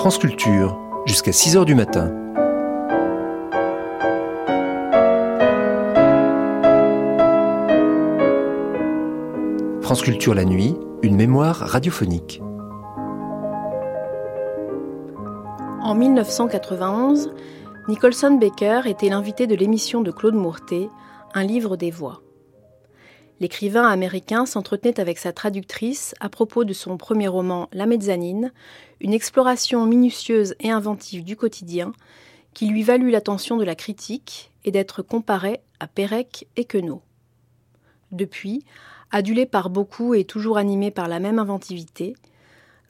France Culture, jusqu'à 6 h du matin. France Culture la nuit, une mémoire radiophonique. En 1991, Nicholson Baker était l'invité de l'émission de Claude Mourtet, Un livre des voix. L'écrivain américain s'entretenait avec sa traductrice à propos de son premier roman La mezzanine, une exploration minutieuse et inventive du quotidien qui lui valut l'attention de la critique et d'être comparé à Pérec et Queneau. Depuis, adulé par beaucoup et toujours animé par la même inventivité,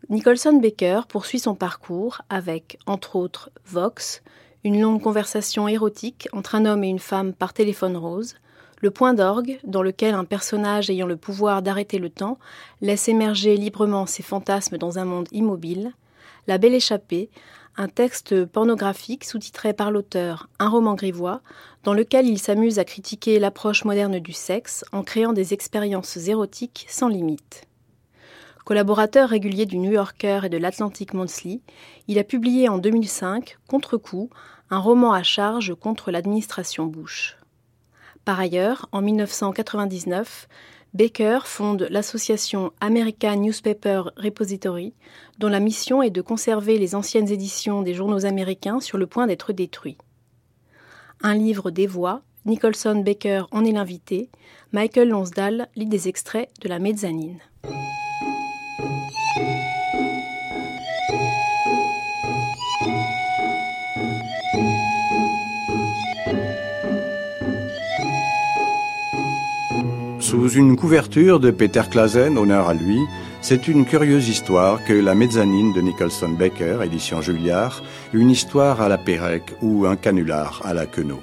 Nicholson Baker poursuit son parcours avec, entre autres, Vox, une longue conversation érotique entre un homme et une femme par téléphone rose, le point d'orgue, dans lequel un personnage ayant le pouvoir d'arrêter le temps laisse émerger librement ses fantasmes dans un monde immobile, La Belle Échappée, un texte pornographique sous-titré par l'auteur Un roman grivois, dans lequel il s'amuse à critiquer l'approche moderne du sexe en créant des expériences érotiques sans limite. Collaborateur régulier du New Yorker et de l'Atlantic Monthly, il a publié en 2005, Contre-coup, un roman à charge contre l'administration Bush. Par ailleurs, en 1999, Baker fonde l'association American Newspaper Repository, dont la mission est de conserver les anciennes éditions des journaux américains sur le point d'être détruits. Un livre des voix, Nicholson Baker en est l'invité, Michael Lonsdale lit des extraits de la mezzanine. Sous une couverture de Peter Klazen, honneur à lui, c'est une curieuse histoire que la mezzanine de Nicholson Baker, édition Julliard, une histoire à la Pérec ou un canular à la Queneau.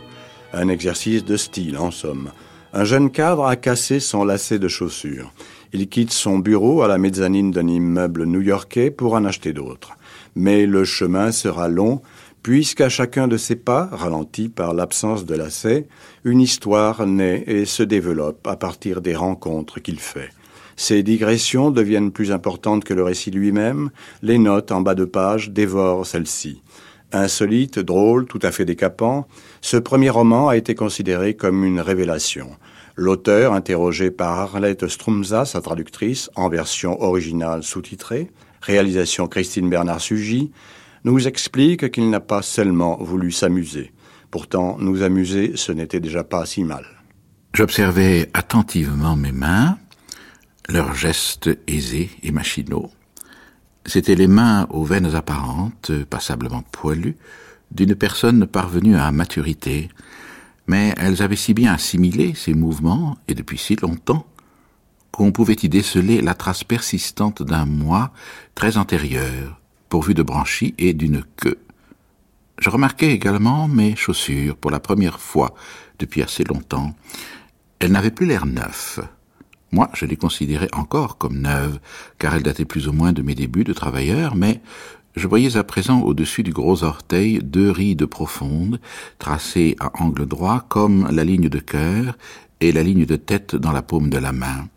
Un exercice de style, en somme. Un jeune cadre a cassé son lacet de chaussures. Il quitte son bureau à la mezzanine d'un immeuble new-yorkais pour en acheter d'autres. Mais le chemin sera long puisqu'à chacun de ses pas, ralenti par l'absence de lacet, une histoire naît et se développe à partir des rencontres qu'il fait. Ces digressions deviennent plus importantes que le récit lui-même, les notes en bas de page dévorent celles-ci. Insolite, drôle, tout à fait décapant, ce premier roman a été considéré comme une révélation. L'auteur, interrogé par Arlette Strumza, sa traductrice, en version originale sous-titrée, réalisation Christine Bernard-Sugy, nous explique qu'il n'a pas seulement voulu s'amuser. Pourtant, nous amuser, ce n'était déjà pas si mal. J'observais attentivement mes mains, leurs gestes aisés et machinaux. C'étaient les mains aux veines apparentes, passablement poilues, d'une personne parvenue à maturité, mais elles avaient si bien assimilé ces mouvements, et depuis si longtemps, qu'on pouvait y déceler la trace persistante d'un moi très antérieur, pourvu de branchies et d'une queue. Je remarquai également mes chaussures pour la première fois depuis assez longtemps. Elles n'avaient plus l'air neufs. Moi, je les considérais encore comme neuves, car elles dataient plus ou moins de mes débuts de travailleur, mais je voyais à présent au-dessus du gros orteil deux rides profondes, tracées à angle droit comme la ligne de cœur et la ligne de tête dans la paume de la main.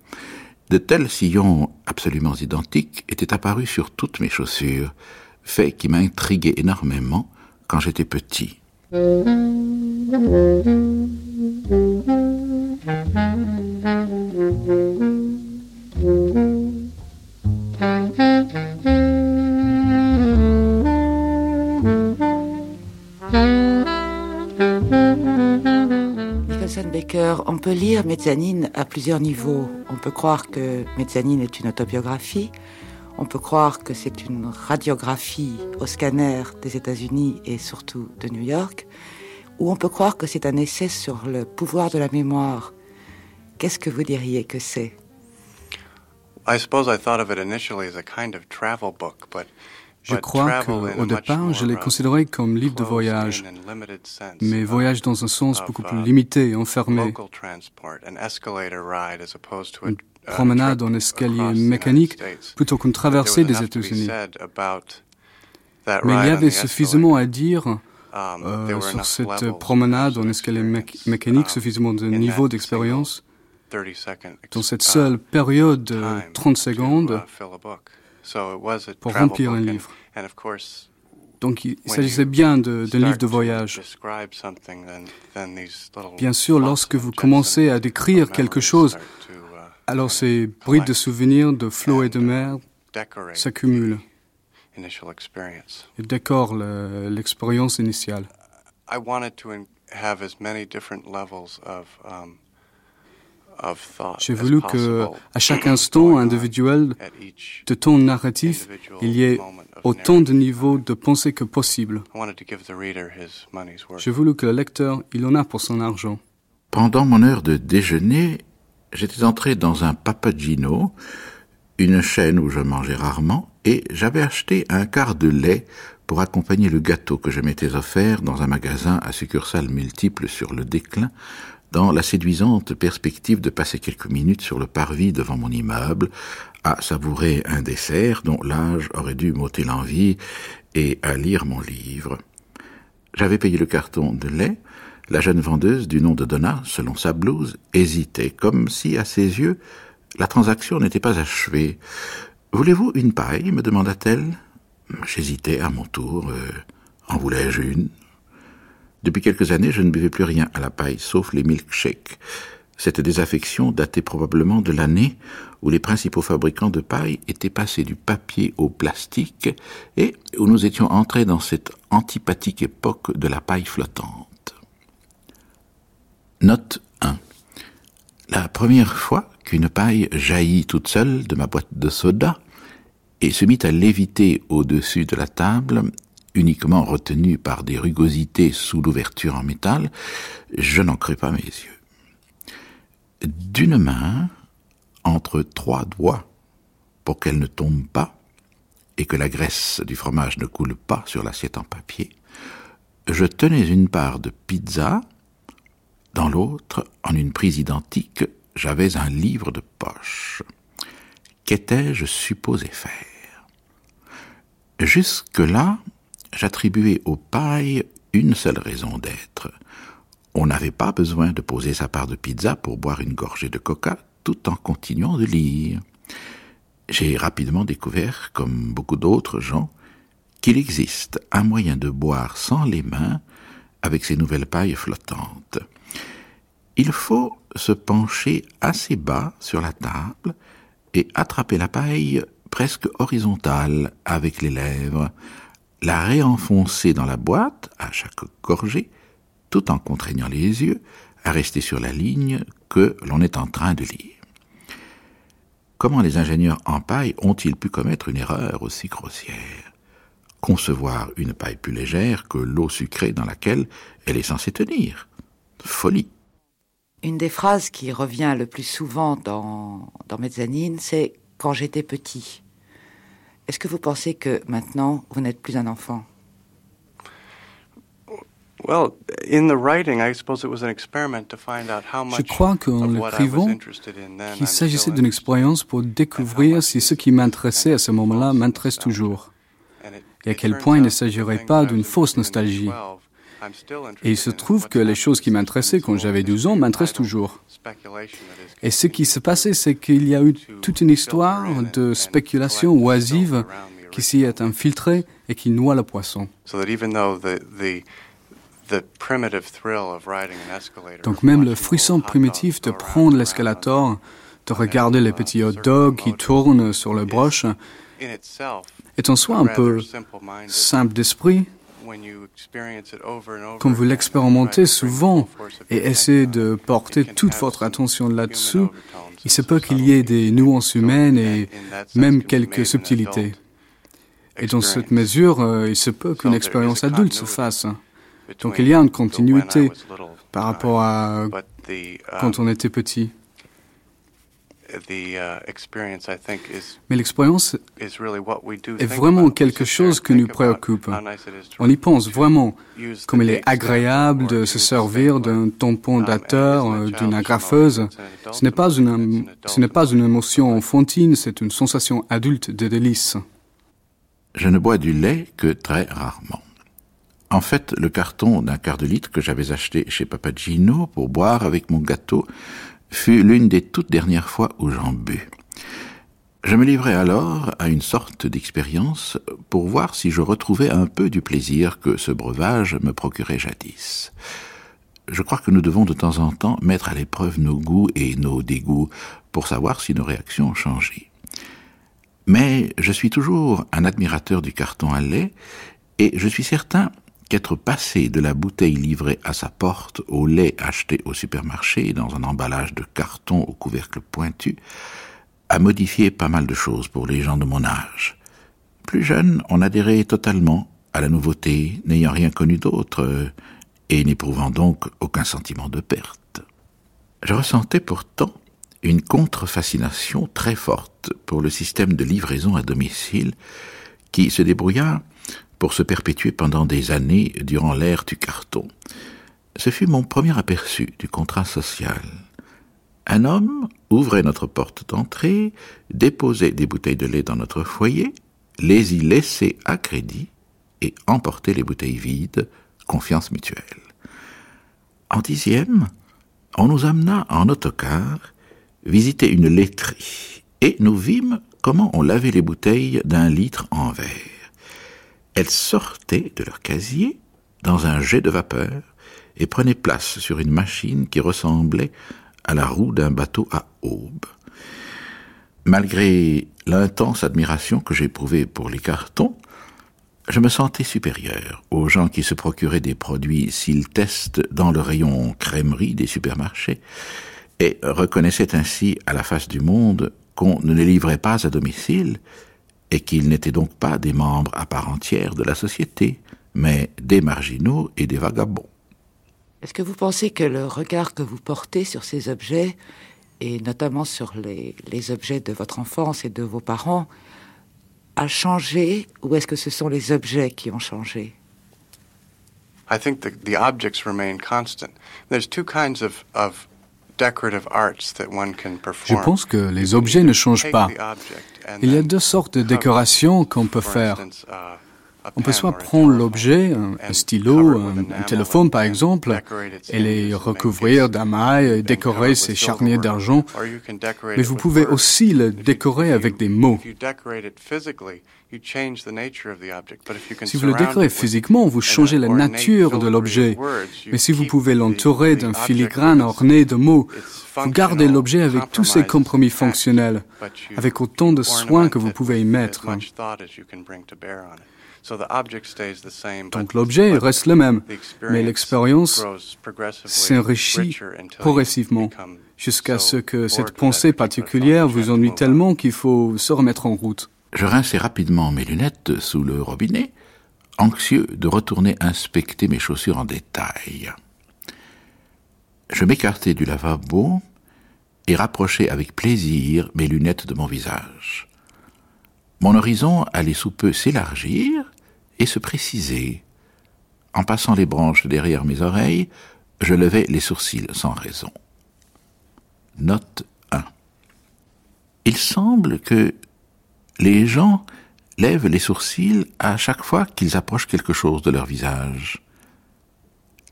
De tels sillons absolument identiques étaient apparus sur toutes mes chaussures, fait qui m'intriguait énormément quand j'étais petit. On peut lire Mezzanine à plusieurs niveaux. On peut croire que Mezzanine est une autobiographie. On peut croire que c'est une radiographie au scanner des États-Unis et surtout de New York. Ou on peut croire que c'est un essai sur le pouvoir de la mémoire. Qu'est-ce que vous diriez que c'est? I suppose I thought of it initially as a kind of travel book, but je crois qu'au départ, je l'ai considéré comme livre de voyage, mais voyage dans un sens beaucoup plus limité et enfermé. Une promenade en escalier mécanique plutôt qu'une traversée des États-Unis. Mais il y avait suffisamment à dire euh, sur cette promenade en escalier mécanique, suffisamment de niveau d'expérience dans cette seule période de 30 secondes pour remplir un livre. Donc il s'agissait bien d'un livre de voyage. Bien sûr, lorsque vous commencez à décrire quelque chose, uh, alors ces brides de souvenirs de flots et de mer s'accumulent et décorent l'expérience initiale. J'ai voulu que, à chaque instant individuel de ton narratif, il y ait autant de niveaux de pensée que possible. J'ai voulu que le lecteur, il en a pour son argent. Pendant mon heure de déjeuner, j'étais entré dans un Papagino, une chaîne où je mangeais rarement, et j'avais acheté un quart de lait pour accompagner le gâteau que je m'étais offert dans un magasin à succursales multiples sur le déclin, dans la séduisante perspective de passer quelques minutes sur le parvis devant mon immeuble, à savourer un dessert dont l'âge aurait dû m'ôter l'envie et à lire mon livre. J'avais payé le carton de lait, la jeune vendeuse du nom de Donna, selon sa blouse, hésitait, comme si, à ses yeux, la transaction n'était pas achevée. Voulez-vous une paille? me demanda-t-elle. J'hésitais à mon tour. Euh, en voulais-je une? Depuis quelques années, je ne buvais plus rien à la paille, sauf les milkshakes. Cette désaffection datait probablement de l'année où les principaux fabricants de paille étaient passés du papier au plastique et où nous étions entrés dans cette antipathique époque de la paille flottante. Note 1. La première fois qu'une paille jaillit toute seule de ma boîte de soda et se mit à léviter au-dessus de la table, uniquement retenu par des rugosités sous l'ouverture en métal, je n'en crus pas mes yeux. D'une main, entre trois doigts, pour qu'elle ne tombe pas, et que la graisse du fromage ne coule pas sur l'assiette en papier, je tenais une part de pizza, dans l'autre, en une prise identique, j'avais un livre de poche. Qu'étais-je supposé faire? Jusque-là, j'attribuais aux pailles une seule raison d'être. On n'avait pas besoin de poser sa part de pizza pour boire une gorgée de coca tout en continuant de lire. J'ai rapidement découvert, comme beaucoup d'autres gens, qu'il existe un moyen de boire sans les mains avec ces nouvelles pailles flottantes. Il faut se pencher assez bas sur la table et attraper la paille presque horizontale avec les lèvres, la réenfoncer dans la boîte à chaque gorgée, tout en contraignant les yeux à rester sur la ligne que l'on est en train de lire. Comment les ingénieurs en paille ont-ils pu commettre une erreur aussi grossière? Concevoir une paille plus légère que l'eau sucrée dans laquelle elle est censée tenir. Folie. Une des phrases qui revient le plus souvent dans, dans Mezzanine, c'est quand j'étais petit. Est-ce que vous pensez que maintenant, vous n'êtes plus un enfant? Je crois qu'en l'écrivant, qu'il s'agissait d'une expérience pour découvrir si ce qui m'intéressait à ce moment-là m'intéresse toujours, et à quel point il ne s'agirait pas d'une fausse nostalgie. Et il se trouve que les choses qui m'intéressaient quand j'avais 12 ans m'intéressent toujours. Et ce qui s'est passé, c'est qu'il y a eu toute une histoire de spéculation oisive qui s'y est infiltrée et qui noie le poisson. Donc même le frisson primitif de prendre l'escalator, de regarder les petits hot dogs qui tournent sur le broche, est en soi un peu simple d'esprit, quand vous l'expérimentez souvent et essayez de porter toute votre attention là-dessous, il se peut qu'il y ait des nuances humaines et même quelques subtilités. Et dans cette mesure, euh, il se peut qu'une expérience adulte se fasse. Donc il y a une continuité par rapport à quand on était petit. Mais l'expérience est vraiment quelque chose qui nous préoccupe. On y pense vraiment, comme il est agréable de se servir d'un tampon dateur, euh, d'une agrafeuse. Ce n'est pas une, ce n'est pas une émotion enfantine, c'est une sensation adulte de délice. Je ne bois du lait que très rarement. En fait, le carton d'un quart de litre que j'avais acheté chez Papagino pour boire avec mon gâteau fut l'une des toutes dernières fois où j'en bus. Je me livrais alors à une sorte d'expérience pour voir si je retrouvais un peu du plaisir que ce breuvage me procurait jadis. Je crois que nous devons de temps en temps mettre à l'épreuve nos goûts et nos dégoûts pour savoir si nos réactions ont changé. Mais je suis toujours un admirateur du carton à lait et je suis certain qu'être passé de la bouteille livrée à sa porte au lait acheté au supermarché dans un emballage de carton au couvercle pointu a modifié pas mal de choses pour les gens de mon âge. Plus jeune, on adhérait totalement à la nouveauté, n'ayant rien connu d'autre, et n'éprouvant donc aucun sentiment de perte. Je ressentais pourtant une contre-fascination très forte pour le système de livraison à domicile qui se débrouilla pour se perpétuer pendant des années durant l'ère du carton. Ce fut mon premier aperçu du contrat social. Un homme ouvrait notre porte d'entrée, déposait des bouteilles de lait dans notre foyer, les y laissait à crédit et emportait les bouteilles vides, confiance mutuelle. En dixième, on nous amena en autocar visiter une laiterie et nous vîmes comment on lavait les bouteilles d'un litre en verre. Elles sortaient de leur casier dans un jet de vapeur et prenaient place sur une machine qui ressemblait à la roue d'un bateau à aube. Malgré l'intense admiration que j'éprouvais pour les cartons, je me sentais supérieur aux gens qui se procuraient des produits s'ils testent dans le rayon crèmerie des supermarchés et reconnaissaient ainsi à la face du monde qu'on ne les livrait pas à domicile et qu'ils n'étaient donc pas des membres à part entière de la société, mais des marginaux et des vagabonds. Est-ce que vous pensez que le regard que vous portez sur ces objets, et notamment sur les, les objets de votre enfance et de vos parents, a changé ou est-ce que ce sont les objets qui ont changé? I think the, the objects remain constant. There's two kinds of, of decorative arts that one can perform. Je pense que les objets ne changent pas. Il y a deux sortes de décorations qu'on peut faire. On peut soit prendre l'objet, un, stylo, un, téléphone par exemple, et les recouvrir d'un maille et décorer ses charniers d'argent, mais vous pouvez aussi le décorer avec des mots. Si vous le décorez physiquement, vous changez la nature de l'objet, mais si vous pouvez l'entourer d'un filigrane orné de mots, vous gardez l'objet avec tous ses compromis fonctionnels, avec autant de soins que vous pouvez y mettre. Donc l'objet reste le même, mais l'expérience s'enrichit progressivement jusqu'à ce que cette pensée particulière vous ennuie tellement qu'il faut se remettre en route. Je rinçai rapidement mes lunettes sous le robinet, anxieux de retourner inspecter mes chaussures en détail. Je m'écartai du lavabo et rapprochai avec plaisir mes lunettes de mon visage. Mon horizon allait sous peu s'élargir et se préciser. En passant les branches derrière mes oreilles, je levai les sourcils sans raison. Note 1. Il semble que les gens lèvent les sourcils à chaque fois qu'ils approchent quelque chose de leur visage.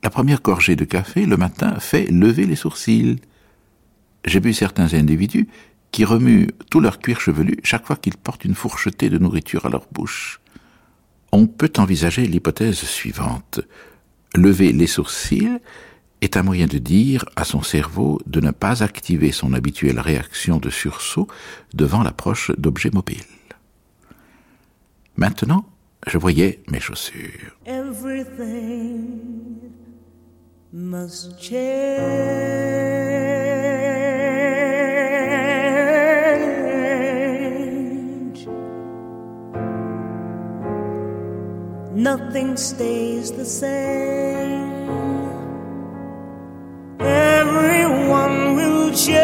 La première gorgée de café le matin fait lever les sourcils. J'ai vu certains individus qui remuent tout leur cuir chevelu chaque fois qu'ils portent une fourchetée de nourriture à leur bouche. On peut envisager l'hypothèse suivante. Lever les sourcils est un moyen de dire à son cerveau de ne pas activer son habituelle réaction de sursaut devant l'approche d'objets mobiles. Maintenant, je voyais mes chaussures. Nothing stays the same. Everyone will change.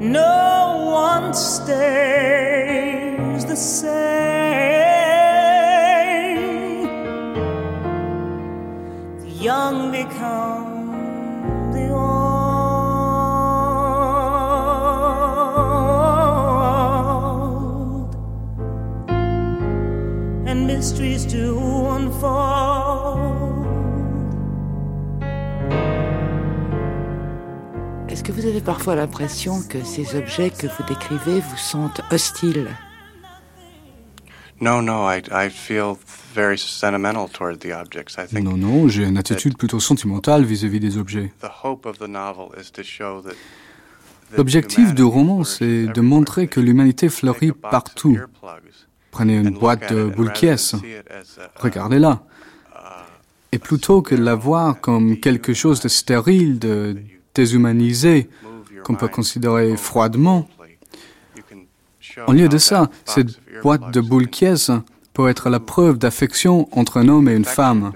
No one stays the same. The young become parfois l'impression que ces objets que vous décrivez vous sont hostiles non, non, I, I feel very sentimental toward the objects. I think non, non, j'ai une attitude plutôt sentimentale vis-à-vis des objets. L'objectif du roman, c'est de montrer que l'humanité fleurit partout. Prenez une boîte de boules regardez-la. Et plutôt que de la voir comme quelque chose de stérile, de déshumanisé, qu'on peut considérer froidement, en lieu de ça, cette boîte de boules caisses peut être la preuve d'affection entre un homme et une femme.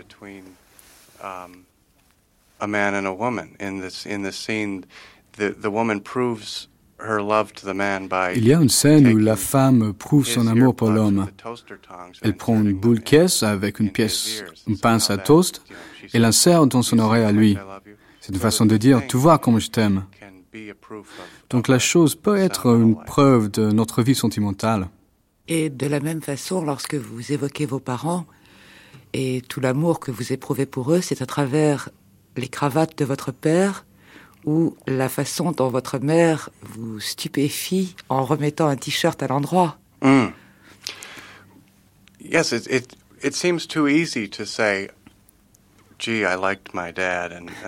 Il y a une scène où la femme prouve son amour pour l'homme. Elle prend une boule caisse avec une pièce, une pince à toast et l'insère dans son oreille à lui. C'est une façon de dire, tu vois comme je t'aime. Donc la chose peut être une preuve de notre vie sentimentale. Et de la même façon, lorsque vous évoquez vos parents et tout l'amour que vous éprouvez pour eux, c'est à travers les cravates de votre père ou la façon dont votre mère vous stupéfie en remettant un t-shirt à l'endroit. Mm. Yes, it, it, it seems too easy to say,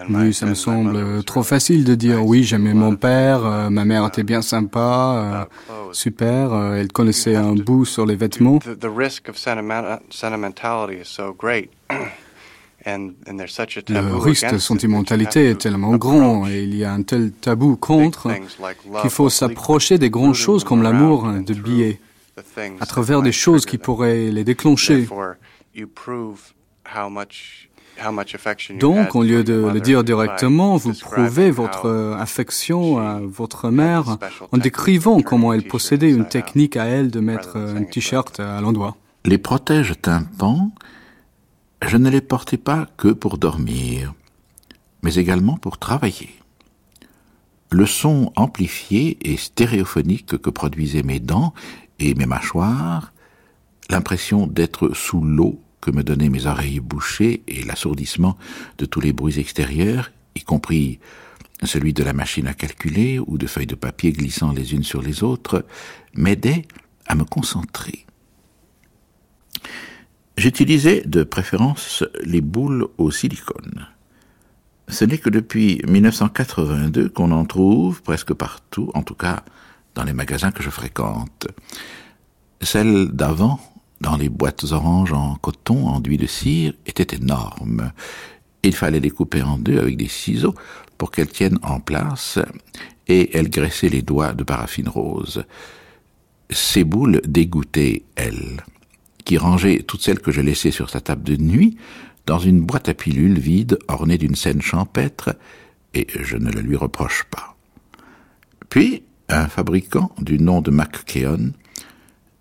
oui, ça me semble trop facile de dire oui, j'aimais mon père, euh, ma mère était bien sympa, euh, super, euh, elle connaissait un bout sur les vêtements. Le risque de sentimentalité est tellement grand et il y a un tel tabou contre qu'il faut s'approcher des grandes choses comme l'amour de billets à travers des choses qui pourraient les déclencher. Donc, au lieu de le dire directement, vous prouvez votre affection à votre mère en décrivant comment elle possédait une technique à elle de mettre un t-shirt à l'endroit. Les protèges tympans, je ne les portais pas que pour dormir, mais également pour travailler. Le son amplifié et stéréophonique que produisaient mes dents et mes mâchoires, l'impression d'être sous l'eau que me donnaient mes oreilles bouchées et l'assourdissement de tous les bruits extérieurs, y compris celui de la machine à calculer ou de feuilles de papier glissant les unes sur les autres, m'aidait à me concentrer. J'utilisais de préférence les boules au silicone. Ce n'est que depuis 1982 qu'on en trouve presque partout, en tout cas dans les magasins que je fréquente. Celles d'avant dans les boîtes oranges en coton enduit de cire était énorme. Il fallait les couper en deux avec des ciseaux pour qu'elles tiennent en place, et elle graissait les doigts de paraffine rose. Ces boules dégoûtaient, elle, qui rangeait toutes celles que je laissais sur sa table de nuit dans une boîte à pilules vide ornée d'une scène champêtre, et je ne le lui reproche pas. Puis, un fabricant du nom de McKeon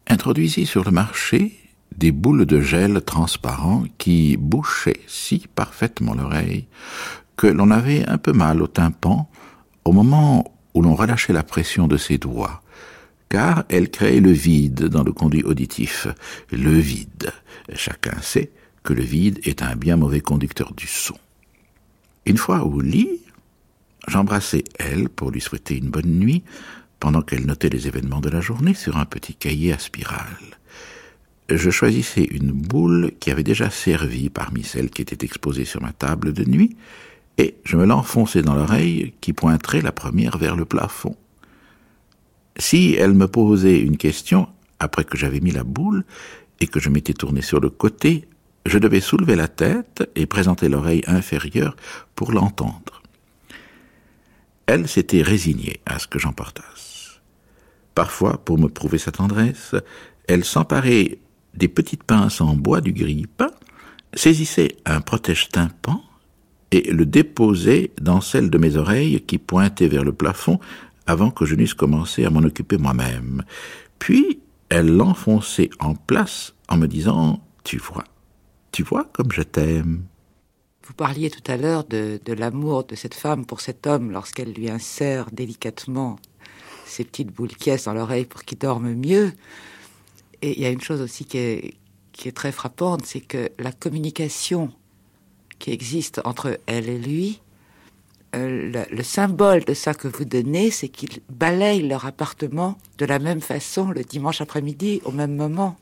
introduisit sur le marché des boules de gel transparent qui bouchaient si parfaitement l'oreille que l'on avait un peu mal au tympan au moment où l'on relâchait la pression de ses doigts, car elles créaient le vide dans le conduit auditif. Le vide. Chacun sait que le vide est un bien mauvais conducteur du son. Une fois au lit, j'embrassai elle pour lui souhaiter une bonne nuit, pendant qu'elle notait les événements de la journée sur un petit cahier à spirale. Je choisissais une boule qui avait déjà servi parmi celles qui étaient exposées sur ma table de nuit, et je me l'enfonçai dans l'oreille qui pointerait la première vers le plafond. Si elle me posait une question, après que j'avais mis la boule, et que je m'étais tourné sur le côté, je devais soulever la tête et présenter l'oreille inférieure pour l'entendre. Elle s'était résignée à ce que j'emportasse. Parfois, pour me prouver sa tendresse, elle s'emparait des petites pinces en bois du grille-pain, saisissait un protège-tympan et le déposait dans celle de mes oreilles qui pointait vers le plafond avant que je n'eusse commencé à m'en occuper moi-même. Puis elle l'enfonçait en place en me disant Tu vois, tu vois comme je t'aime. Vous parliez tout à l'heure de, l'amour de cette femme pour cet homme lorsqu'elle lui insère délicatement ces petites boules qui dans l'oreille pour qu'il dorme mieux. Et il y a une chose aussi qui est, très frappante, c'est que la communication qui existe entre elle et lui euh, le, symbole de ça que vous donnez, c'est qu'ils balayent leur appartement de la même façon le dimanche après-midi, au même moment.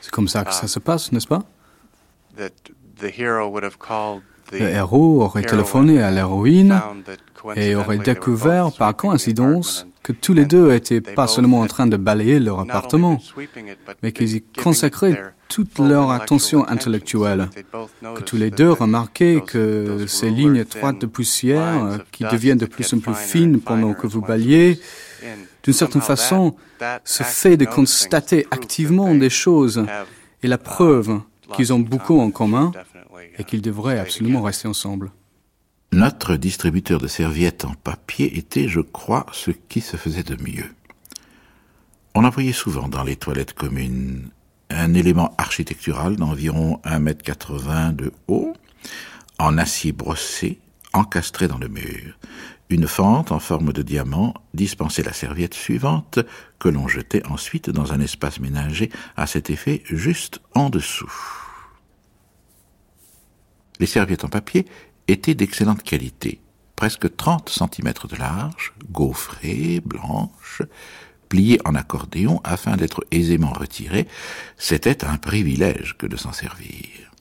C'est comme ça que ça uh, se passe, n'est-ce pas? Le héros aurait téléphoné à l'héroïne et aurait découvert par coïncidence que tous les deux étaient pas seulement en train de balayer leur appartement, mais qu'ils y consacraient toute leur attention intellectuelle, que tous les deux remarquaient que ces lignes étroites de poussière, qui deviennent de plus en plus fines pendant que vous balayez, d'une certaine façon, ce fait de constater activement des choses est la preuve qu'ils ont beaucoup en commun et qu'ils devraient absolument rester ensemble. Notre distributeur de serviettes en papier était, je crois, ce qui se faisait de mieux. On en voyait souvent dans les toilettes communes un élément architectural d'environ 1,80 m de haut, en acier brossé, encastré dans le mur. Une fente en forme de diamant dispensait la serviette suivante, que l'on jetait ensuite dans un espace ménagé à cet effet juste en dessous. Les serviettes en papier étaient d'excellente qualité, presque 30 cm de large, gaufrées, blanches, pliées en accordéon afin d'être aisément retirées. C'était un privilège que de s'en servir.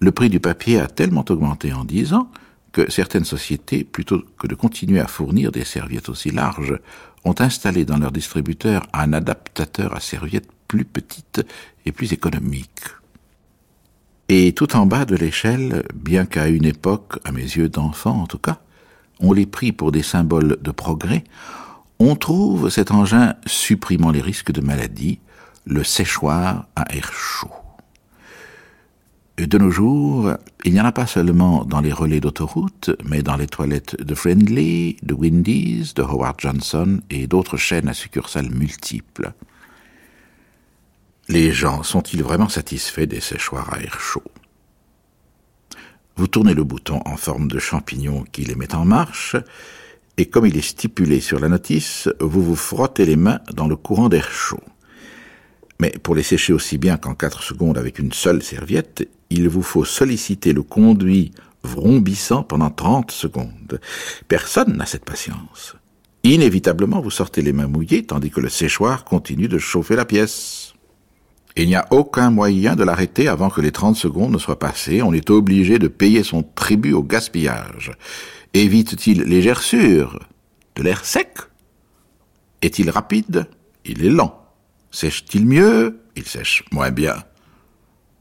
Le prix du papier a tellement augmenté en dix ans que certaines sociétés, plutôt que de continuer à fournir des serviettes aussi larges, ont installé dans leur distributeur un adaptateur à serviettes plus petites et plus économiques. Et tout en bas de l'échelle, bien qu'à une époque, à mes yeux d'enfant en tout cas, on les prit pour des symboles de progrès, on trouve cet engin supprimant les risques de maladie, le séchoir à air chaud. De nos jours, il n'y en a pas seulement dans les relais d'autoroute, mais dans les toilettes de Friendly, de Wendy's, de Howard Johnson et d'autres chaînes à succursales multiples. Les gens sont-ils vraiment satisfaits des séchoirs à air chaud? Vous tournez le bouton en forme de champignon qui les met en marche, et comme il est stipulé sur la notice, vous vous frottez les mains dans le courant d'air chaud. Mais pour les sécher aussi bien qu'en quatre secondes avec une seule serviette, il vous faut solliciter le conduit vrombissant pendant trente secondes. Personne n'a cette patience. Inévitablement, vous sortez les mains mouillées tandis que le séchoir continue de chauffer la pièce. Il n'y a aucun moyen de l'arrêter avant que les 30 secondes ne soient passées. On est obligé de payer son tribut au gaspillage. Évite-t-il les gerçures De l'air sec? Est-il rapide? Il est lent. Sèche-t-il mieux? Il sèche moins bien.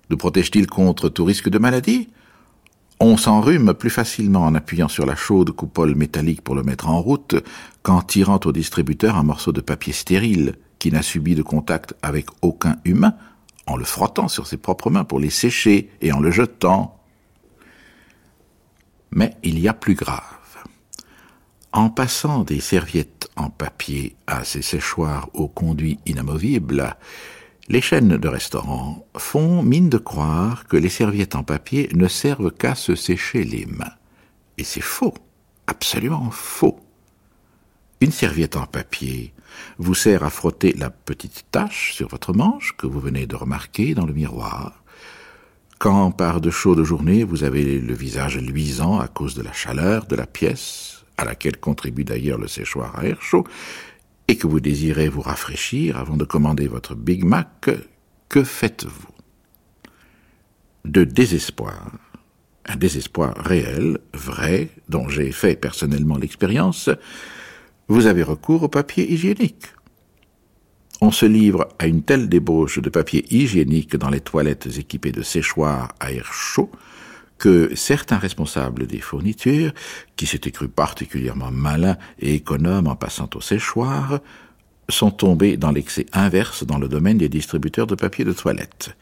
Nous protège-t-il contre tout risque de maladie? On s'enrhume plus facilement en appuyant sur la chaude coupole métallique pour le mettre en route qu'en tirant au distributeur un morceau de papier stérile qui n'a subi de contact avec aucun humain, en le frottant sur ses propres mains pour les sécher et en le jetant. Mais il y a plus grave. En passant des serviettes en papier à ces séchoirs aux conduits inamovibles, les chaînes de restaurants font mine de croire que les serviettes en papier ne servent qu'à se sécher les mains. Et c'est faux, absolument faux. Une serviette en papier vous sert à frotter la petite tache sur votre manche que vous venez de remarquer dans le miroir. Quand par de chaudes journées vous avez le visage luisant à cause de la chaleur de la pièce, à laquelle contribue d'ailleurs le séchoir à air chaud, et que vous désirez vous rafraîchir avant de commander votre Big Mac, que faites-vous? De désespoir, un désespoir réel, vrai, dont j'ai fait personnellement l'expérience, vous avez recours au papier hygiénique. On se livre à une telle débauche de papier hygiénique dans les toilettes équipées de séchoirs à air chaud que certains responsables des fournitures, qui s'étaient crus particulièrement malins et économes en passant au séchoir, sont tombés dans l'excès inverse dans le domaine des distributeurs de papier de toilette.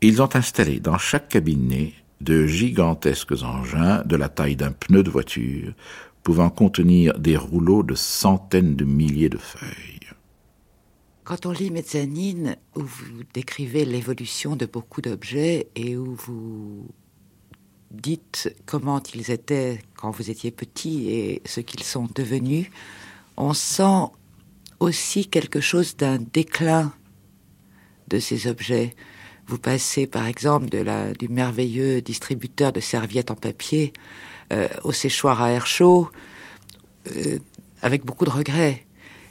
Ils ont installé dans chaque cabinet de gigantesques engins de la taille d'un pneu de voiture pouvant contenir des rouleaux de centaines de milliers de feuilles. Quand on lit Mezzanine, où vous décrivez l'évolution de beaucoup d'objets et où vous dites comment ils étaient quand vous étiez petit et ce qu'ils sont devenus, on sent aussi quelque chose d'un déclin de ces objets. Vous passez par exemple de la, du merveilleux distributeur de serviettes en papier euh, au séchoir à air chaud euh, avec beaucoup de regrets.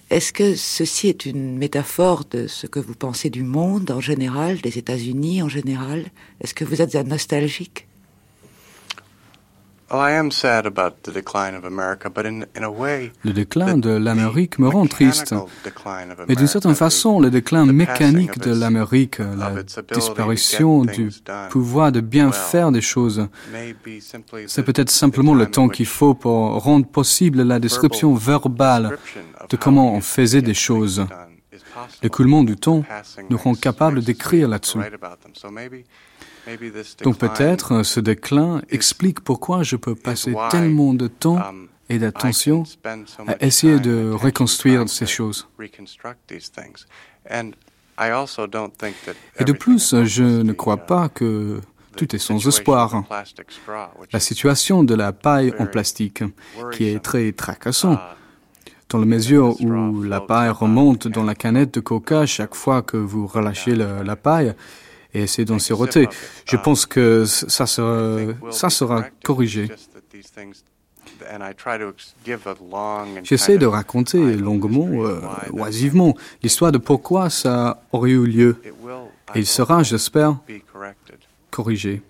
Est-ce que ceci est une métaphore de ce que vous pensez du monde en général, des États-Unis en général? Est-ce que vous êtes un nostalgique? Le déclin de l'Amérique me rend triste. Mais d'une certaine façon, le déclin mécanique de l'Amérique, la disparition du pouvoir de bien faire des choses, c'est peut-être simplement le temps qu'il faut pour rendre possible la description verbale de comment on faisait des choses. L'écoulement du temps nous rend capables d'écrire là-dessus. Donc peut-être ce déclin explique pourquoi je peux passer tellement de temps um, et d'attention à essayer de reconstruire ces choses. Et de plus, je ne crois uh, pas que tout est sans espoir. La situation de la paille en plastique, qui est très tracassant, uh, dans la mesure où la paille remonte dans la canette de coca chaque fois que vous relâchez la paille, et essayer d'en siroter. Je pense que ça sera, ça sera corrigé. J'essaie de raconter longuement, euh, oisivement, l'histoire de pourquoi ça aurait eu lieu. Et il sera, j'espère, corrigé.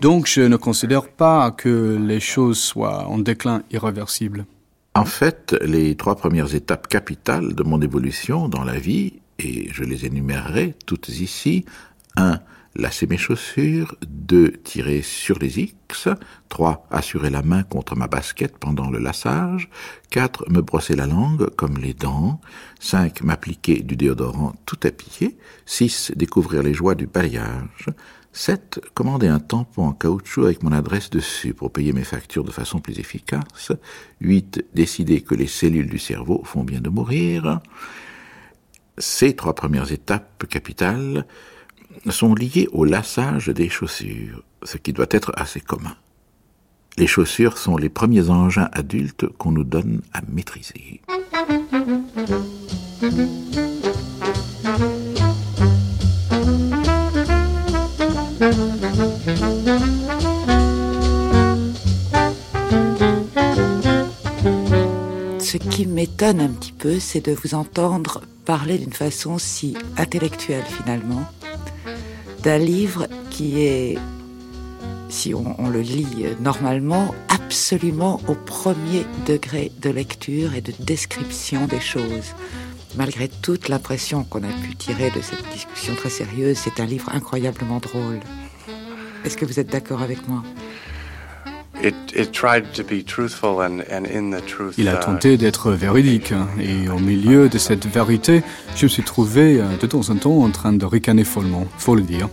Donc je ne considère pas que les choses soient en déclin irréversible. En fait, les trois premières étapes capitales de mon évolution dans la vie, et je les énumérerai toutes ici, 1. Lasser mes chaussures. 2. Tirer sur les X. 3. Assurer la main contre ma basket pendant le lassage. 4. Me brosser la langue comme les dents. 5. M'appliquer du déodorant tout à pied. 6. Découvrir les joies du balayage. 7. Commander un tampon en caoutchouc avec mon adresse dessus pour payer mes factures de façon plus efficace. 8. Décider que les cellules du cerveau font bien de mourir. Ces trois premières étapes capitales sont liées au lassage des chaussures, ce qui doit être assez commun. Les chaussures sont les premiers engins adultes qu'on nous donne à maîtriser. Ce qui m'étonne un petit peu, c'est de vous entendre parler d'une façon si intellectuelle finalement d'un livre qui est, si on, le lit normalement, absolument au premier degré de lecture et de description des choses. Malgré toute l'impression qu'on a pu tirer de cette discussion très sérieuse, c'est un livre incroyablement drôle. Est-ce que vous êtes d'accord avec moi? Il a uh, tenté d'être véridique, et au milieu de cette vérité, je me suis trouvé euh, de temps en temps en train de ricaner follement, faut le dire.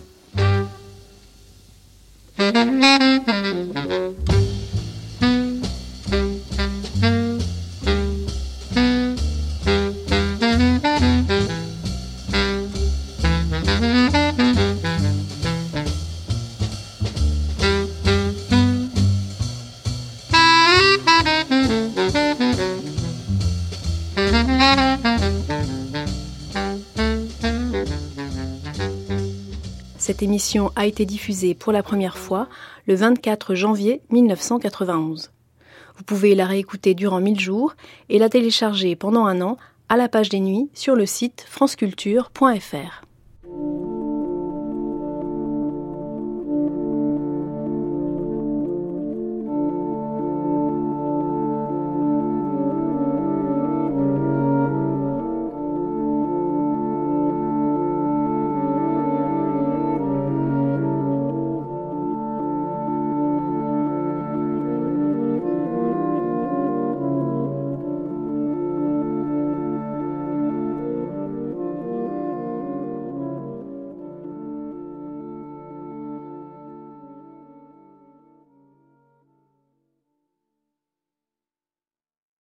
Cette émission a été diffusée pour la première fois le 24 janvier 1991. Vous pouvez la réécouter durant 1000 jours et la télécharger pendant un an à la page des nuits sur le site franceculture.fr.